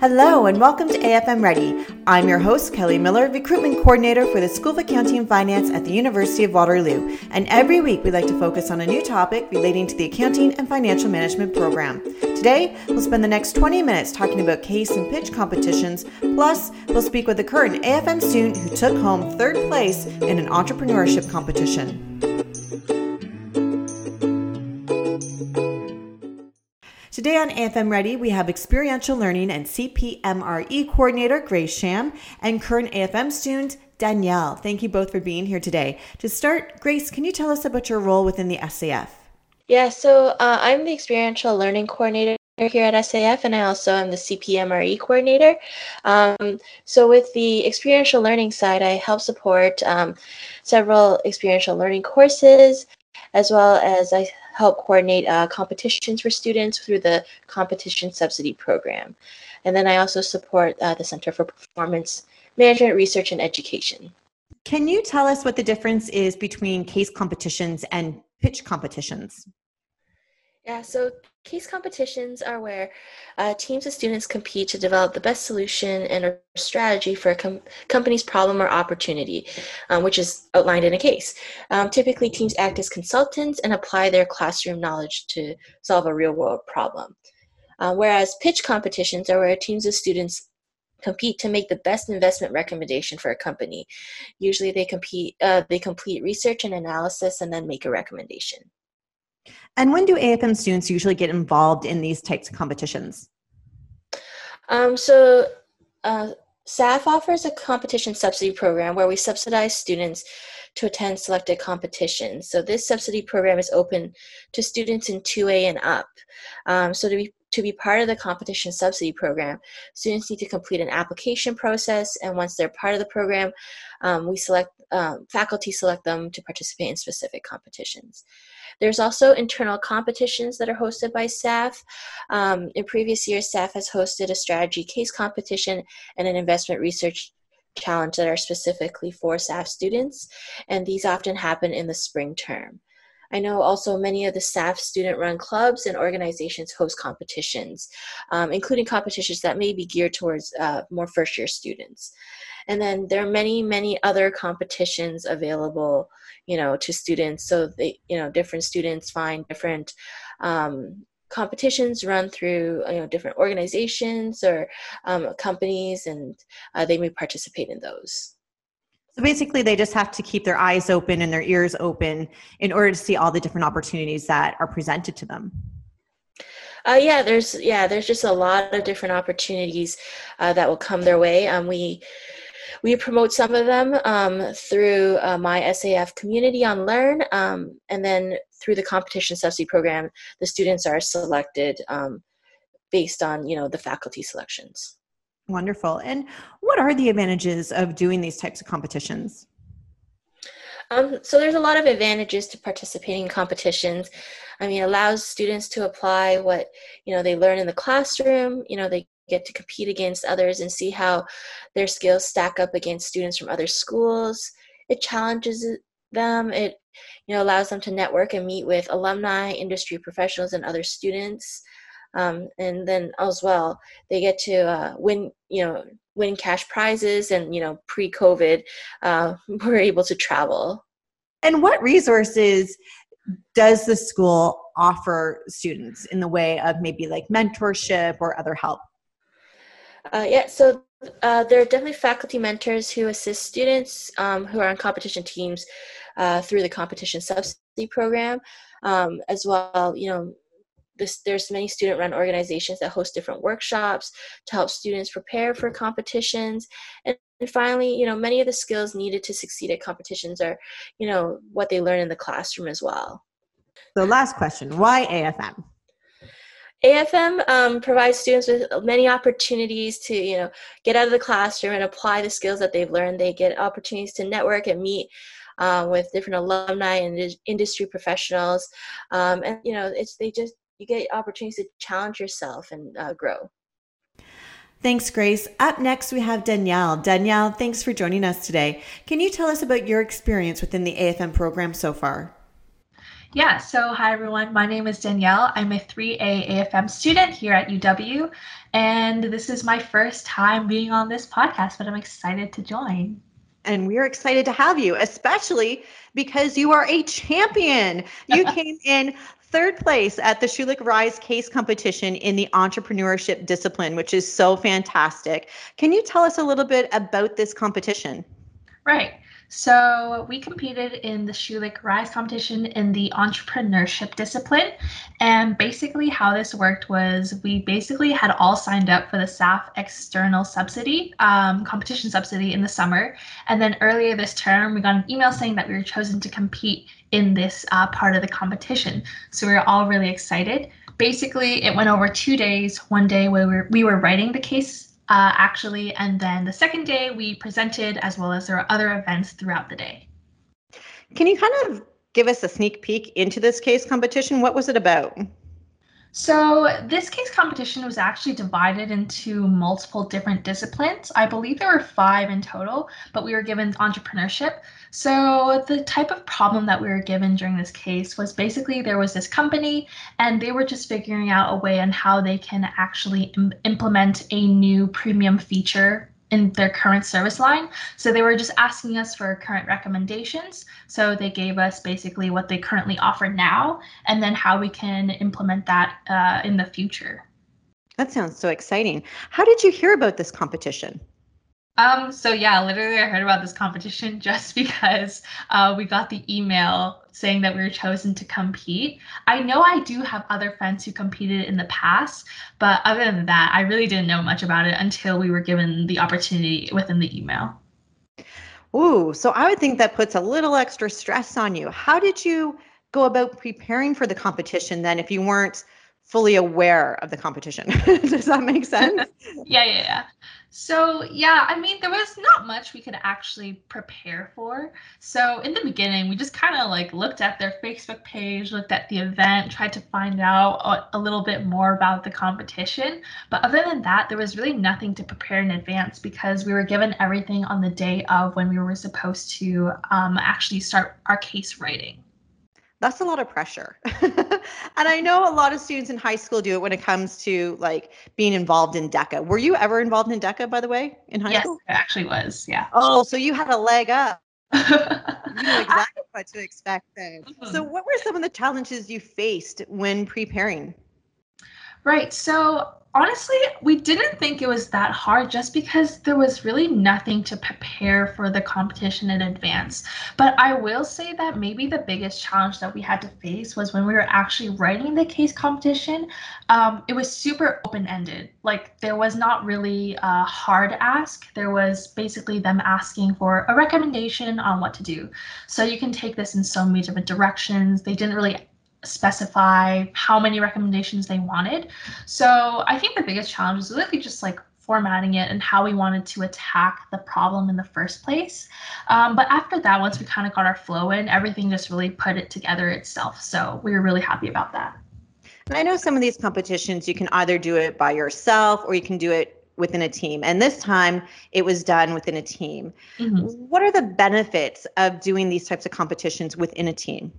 Hello and welcome to AFM Ready. I'm your host, Kelly Miller, Recruitment Coordinator for the School of Accounting and Finance at the University of Waterloo. And every week we like to focus on a new topic relating to the Accounting and Financial Management program. Today, we'll spend the next 20 minutes talking about case and pitch competitions, plus, we'll speak with a current AFM student who took home third place in an entrepreneurship competition. Today on AFM Ready, we have Experiential Learning and CPMRE Coordinator Grace Sham and current AFM student Danielle. Thank you both for being here today. To start, Grace, can you tell us about your role within the SAF? Yeah, so uh, I'm the Experiential Learning Coordinator here at SAF, and I also am the CPMRE coordinator. Um, so, with the experiential learning side, I help support um, several experiential learning courses, as well as I help coordinate uh, competitions for students through the competition subsidy program. And then I also support uh, the Center for Performance Management Research and Education. Can you tell us what the difference is between case competitions and pitch competitions? Yeah, so case competitions are where uh, teams of students compete to develop the best solution and a strategy for a com- company's problem or opportunity, um, which is outlined in a case. Um, typically, teams act as consultants and apply their classroom knowledge to solve a real world problem. Uh, whereas pitch competitions are where teams of students compete to make the best investment recommendation for a company. Usually, they compete, uh, they complete research and analysis, and then make a recommendation. And when do AFM students usually get involved in these types of competitions? Um, so, uh, SAF offers a competition subsidy program where we subsidize students to attend selected competitions. So, this subsidy program is open to students in 2A and up. Um, so, to be to be part of the competition subsidy program, students need to complete an application process, and once they're part of the program, um, we select um, faculty select them to participate in specific competitions. There's also internal competitions that are hosted by SAF. Um, in previous years, SAF has hosted a strategy case competition and an investment research challenge that are specifically for SAF students, and these often happen in the spring term. I know also many of the SAF student run clubs and organizations host competitions, um, including competitions that may be geared towards uh, more first year students. And then there are many, many other competitions available, you know, to students. So they, you know, different students find different um, competitions run through you know different organizations or um, companies and uh, they may participate in those so basically, they just have to keep their eyes open and their ears open in order to see all the different opportunities that are presented to them. Uh, yeah, there's yeah, there's just a lot of different opportunities uh, that will come their way. Um, we we promote some of them um, through uh, my SAF community on Learn, um, and then through the competition subsidy program, the students are selected um, based on you know the faculty selections. Wonderful. And what are the advantages of doing these types of competitions? Um, so there's a lot of advantages to participating in competitions. I mean, it allows students to apply what you know they learn in the classroom. You know, they get to compete against others and see how their skills stack up against students from other schools. It challenges them. It you know allows them to network and meet with alumni, industry professionals, and other students um, and then as well they get to uh, win you know win cash prizes and you know pre-covid uh, we're able to travel. And what resources does the school offer students in the way of maybe like mentorship or other help? Uh, yeah so uh, there are definitely faculty mentors who assist students um, who are on competition teams uh, through the competition subsidy program um, as well you know this, there's many student run organizations that host different workshops to help students prepare for competitions. And, and finally you know many of the skills needed to succeed at competitions are you know what they learn in the classroom as well. So last question why afm AFM um, provides students with many opportunities to, you know, get out of the classroom and apply the skills that they've learned. They get opportunities to network and meet uh, with different alumni and industry professionals, um, and you know, it's they just you get opportunities to challenge yourself and uh, grow. Thanks, Grace. Up next, we have Danielle. Danielle, thanks for joining us today. Can you tell us about your experience within the AFM program so far? Yeah, so hi everyone. My name is Danielle. I'm a 3A AFM student here at UW, and this is my first time being on this podcast, but I'm excited to join. And we're excited to have you, especially because you are a champion. You came in third place at the Schulich Rise case competition in the entrepreneurship discipline, which is so fantastic. Can you tell us a little bit about this competition? Right. So we competed in the Schulich Rise competition in the entrepreneurship discipline. And basically, how this worked was we basically had all signed up for the SAF external subsidy, um, competition subsidy in the summer. And then earlier this term, we got an email saying that we were chosen to compete in this uh, part of the competition. So we were all really excited. Basically, it went over two days. One day we were, we were writing the case uh, actually. And then the second day, we presented as well as there were other events throughout the day. Can you kind of give us a sneak peek into this case competition? What was it about? So, this case competition was actually divided into multiple different disciplines. I believe there were five in total, but we were given entrepreneurship. So, the type of problem that we were given during this case was basically there was this company, and they were just figuring out a way on how they can actually Im- implement a new premium feature in their current service line. So they were just asking us for current recommendations. So they gave us basically what they currently offer now and then how we can implement that uh, in the future. That sounds so exciting. How did you hear about this competition? Um, so yeah, literally I heard about this competition just because uh, we got the email saying that we were chosen to compete. I know I do have other friends who competed in the past, but other than that, I really didn't know much about it until we were given the opportunity within the email. Ooh, so I would think that puts a little extra stress on you. How did you go about preparing for the competition then if you weren't fully aware of the competition? Does that make sense? yeah, yeah, yeah. So, yeah, I mean, there was not much we could actually prepare for. So, in the beginning, we just kind of like looked at their Facebook page, looked at the event, tried to find out a, a, little bit more about the competition. But other than that, there was really nothing to prepare in advance because we were given everything on the day of when we were supposed to um, actually start our case writing that's a lot of pressure. and I know a lot of students in high school do it when it comes to like being involved in DECA. Were you ever involved in DECA, by the way, in high yes, school? Yes, I actually was. Yeah. Oh, so you had a leg up. you knew exactly what to expect then. Mm-hmm. So, what were some of the challenges you faced when preparing? Right. So, honestly, we didn't think it was that hard just because there was really nothing to prepare for the competition in advance. But I will say that maybe the biggest challenge that we had to face was when we were actually writing the case competition. Um, it was super open ended. Like, there was not really a hard ask, there was basically them asking for a recommendation on what to do. So, you can take this in so many different directions. They didn't really specify how many recommendations they wanted. So I think the biggest challenge was really just like formatting it and how we wanted to attack the problem in the first place. Um, but after that, once we kind of got our flow in, everything just really put it together itself. So we were really happy about that. And I know some of these competitions, you can either do it by yourself or you can do it within a team. And this time it was done within a team. Mm-hmm. What are the benefits of doing these types of competitions within a team?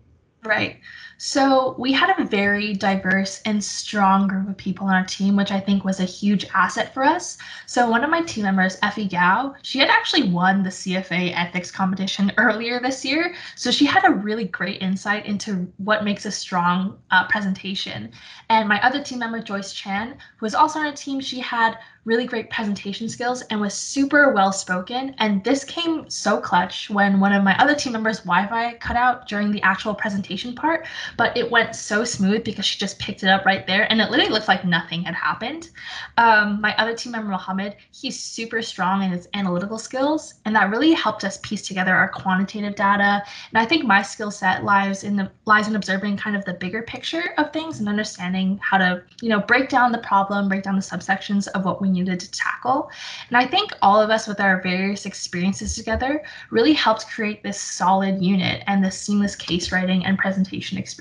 Right. So we had a very diverse and strong group of people on our team, which I think was a huge asset for us. So one of my team members, Effie Gao, she had actually won the CFA ethics competition earlier this year. So she had a really great insight into what makes a strong uh, presentation. And my other team member, Joyce Chan, who was also on our team, she had really great presentation skills and was super well spoken. And this came so clutch when one of my other team members' Wi Fi cut out during the actual presentation part, but it went so smooth because she just picked it up right there and it literally looked like nothing had happened. Um, my other team member, Mohammed, he's super strong in his analytical skills, and that really helped us piece together our quantitative data. And I think my skill set lies in the lies in observing kind of the bigger picture of things and understanding how to, you know, break down the problem, break down the subsections of what we needed to tackle. And I think all of us with our various experiences together really helped create this solid unit and this seamless case writing and presentation experience.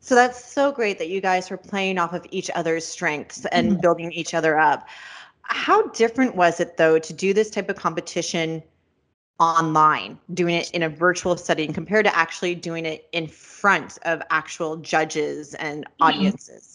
So that's so great that you guys were playing off of each other's strengths and mm-hmm. building each other up. How different was it though to do this type of competition online, doing it in a virtual setting compared to actually doing it in front of actual judges and mm-hmm.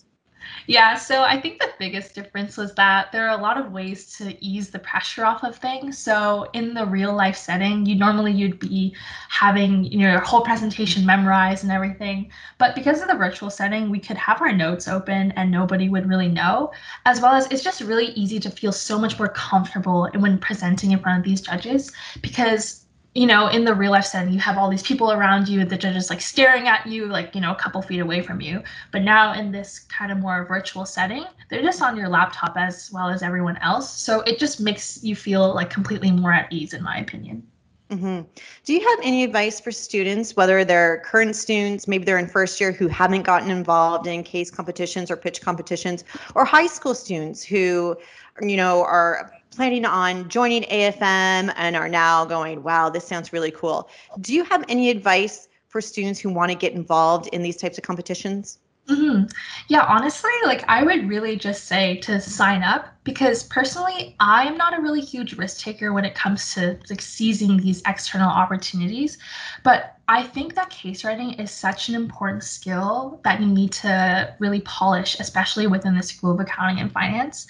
Yeah, so I think the biggest difference was that there are a lot of ways to ease the pressure off of things. So in the real life setting, you normally you'd be having you know your whole presentation memorized and everything. But because of the virtual setting, we could have our notes open and nobody would really know. As well as it's just really easy to feel so much more comfortable when presenting in front of these judges because you know, in the real life setting, you have all these people around you, the judges like staring at you, like, you know, a couple feet away from you. But now in this kind of more virtual setting, they're just on your laptop as well as everyone else. So it just makes you feel like completely more at ease, in my opinion. Mm-hmm. Do you have any advice for students, whether they're current students, maybe they're in first year who haven't gotten involved in case competitions or pitch competitions, or high school students who, you know, are planning on joining AFM and are now going, wow, this sounds really cool. Do you have any advice for students who want to get involved in these types of competitions? Mm-hmm. Yeah, honestly, like I would really just say to sign up because personally, I'm not a really huge risk taker when it comes to like seizing these external opportunities. But I think that case writing is such an important skill that you need to really polish, especially within the School of Accounting and Finance.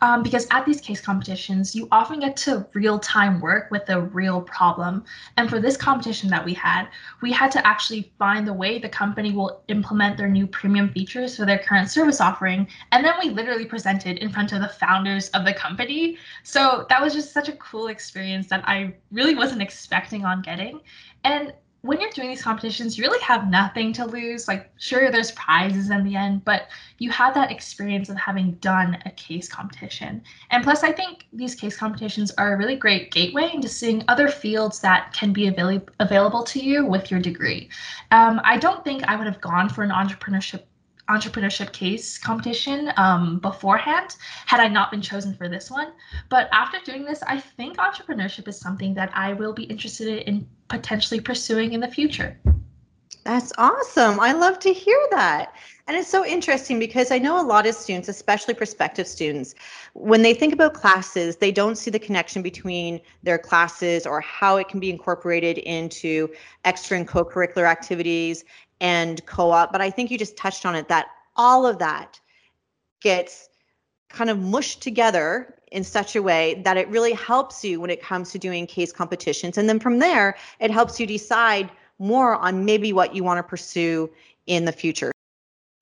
Um, because at these case competitions, you often get to real time work with a real problem. And for this competition that we had, we had to actually find the way the company will implement their new premium features for their current service offering. And then we literally presented in front of the founders of the company. So that was just such a cool experience that I really wasn't expecting on getting. And when you're doing these competitions, you really have nothing to lose. Like, sure, there's prizes in the end, but you have that experience of having done a case competition. And plus, I think these case competitions are a really great gateway into seeing other fields that can be avail- available to you with your degree. Um, I don't think I would have gone for an entrepreneurship entrepreneurship case competition um, beforehand had I not been chosen for this one. But after doing this, I think entrepreneurship is something that I will be interested in potentially pursuing in the future. That's awesome. I love to hear that. And it's so interesting because I know a lot of students, especially prospective students, when they think about classes, they don't see the connection between their classes or how it can be incorporated into extra and co curricular activities and co-op but i think you just touched on it that all of that gets kind of mushed together in such a way that it really helps you when it comes to doing case competitions. And then from there it helps you decide more on maybe what you want to pursue in the future.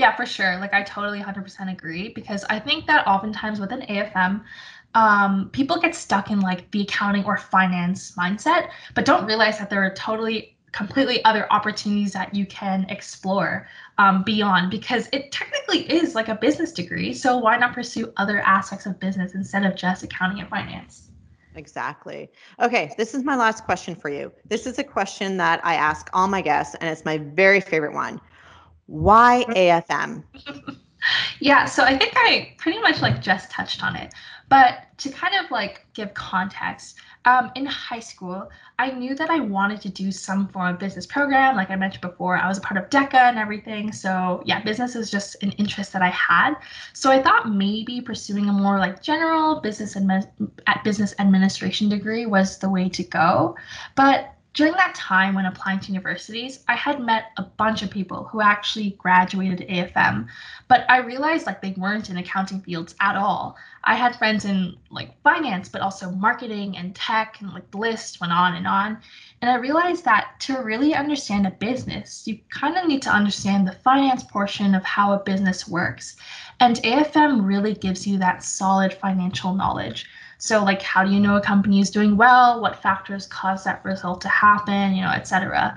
Yeah for sure. Like i totally 100% agree because i think that oftentimes with an afm um, people get stuck in like the accounting or finance mindset but don't realize that there are totally completely other opportunities that you can explore um, beyond because it technically is like a business degree. So why not pursue other aspects of business instead of just accounting and finance? Exactly. Okay, this is my last question for you. This is a question that I ask all my guests, and it's my very favorite one. Why AFM? yeah, so I think I pretty much like just touched on it. But to kind of like give context, um, in high school, I knew that I wanted to do some form of business program. Like I mentioned before, I was a part of DECA and everything. So yeah, business is just an interest that I had. So I thought maybe pursuing a more like general business at business administration degree was the way to go. But during that time when applying to universities, I had met a bunch of people who actually graduated AFM, but I realized like they weren't in accounting fields at all. I had friends in like finance, but also marketing and tech, and like the list went on and on. And I realized that to really understand a business, you kind of need to understand the finance portion of how a business works. And AFM really gives you that solid financial knowledge. So like how do you know a company is doing well? What factors cause that result to happen, you know, etc.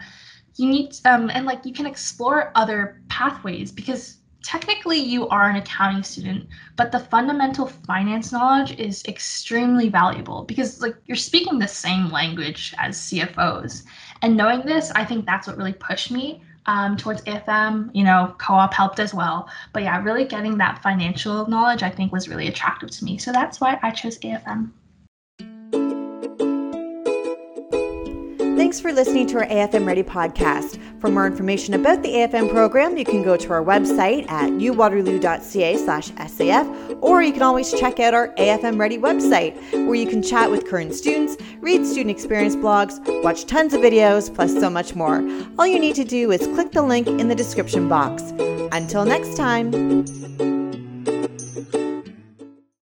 You need um and like you can explore other pathways because technically you are an accounting student, but the fundamental finance knowledge is extremely valuable because like you're speaking the same language as CFOs. And knowing this, I think that's what really pushed me um, towards AFM. You know, co-op helped as well. But yeah, really getting that financial knowledge I think was really attractive to me. So that's why I chose AFM. Thanks for listening to our AFM Ready podcast. For more information about the AFM program, you can go to our website at uwaterloo.ca slash SAF, or you can always check out our AFM Ready website, where you can chat with current students, read student experience blogs, watch tons of videos, plus so much more. All you need to do is click the link in the description box. Until next time.